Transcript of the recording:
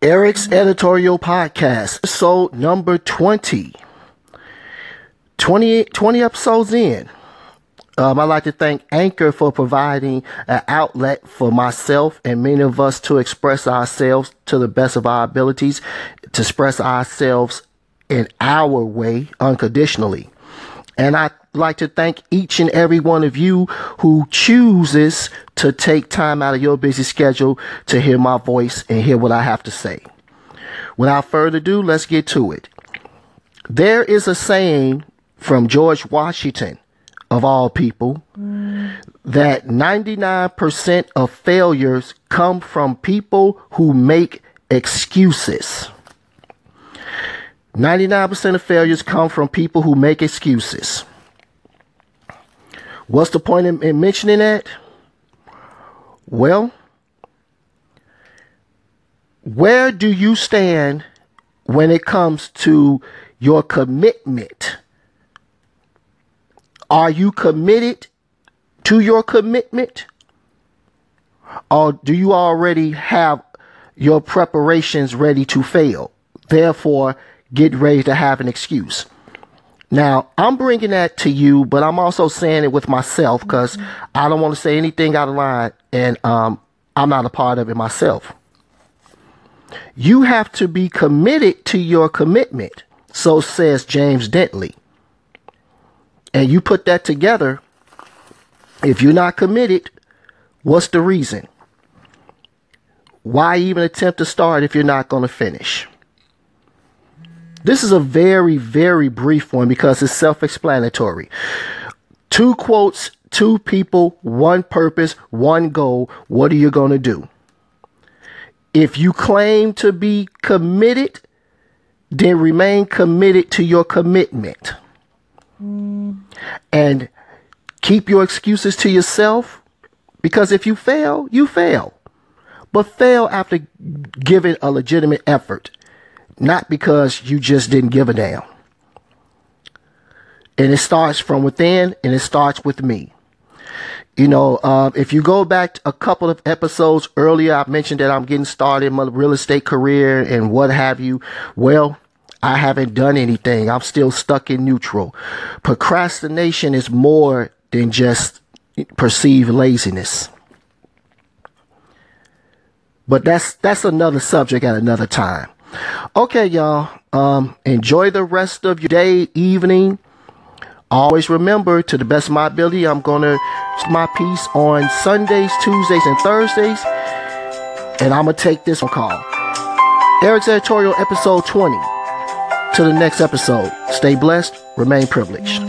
Eric's Editorial Podcast, episode number 20. 20, 20 episodes in. Um, I'd like to thank Anchor for providing an outlet for myself and many of us to express ourselves to the best of our abilities, to express ourselves in our way unconditionally. And I like to thank each and every one of you who chooses to take time out of your busy schedule to hear my voice and hear what I have to say. Without further ado, let's get to it. There is a saying from George Washington, of all people, that 99% of failures come from people who make excuses. 99% of failures come from people who make excuses. What's the point in, in mentioning that? Well, where do you stand when it comes to your commitment? Are you committed to your commitment? Or do you already have your preparations ready to fail? Therefore, get ready to have an excuse. Now, I'm bringing that to you, but I'm also saying it with myself because mm-hmm. I don't want to say anything out of line and um, I'm not a part of it myself. You have to be committed to your commitment, so says James Dentley. And you put that together, if you're not committed, what's the reason? Why even attempt to start if you're not going to finish? This is a very, very brief one because it's self explanatory. Two quotes, two people, one purpose, one goal. What are you going to do? If you claim to be committed, then remain committed to your commitment. Mm. And keep your excuses to yourself because if you fail, you fail. But fail after giving a legitimate effort not because you just didn't give a damn. And it starts from within and it starts with me. You know, uh, if you go back a couple of episodes earlier, I mentioned that I'm getting started in my real estate career and what have you. Well, I haven't done anything. I'm still stuck in neutral. Procrastination is more than just perceived laziness. But that's that's another subject at another time. Okay, y'all. Um, enjoy the rest of your day, evening. Always remember, to the best of my ability, I'm gonna my piece on Sundays, Tuesdays, and Thursdays, and I'm gonna take this one call. Eric's editorial, episode 20. To the next episode. Stay blessed. Remain privileged.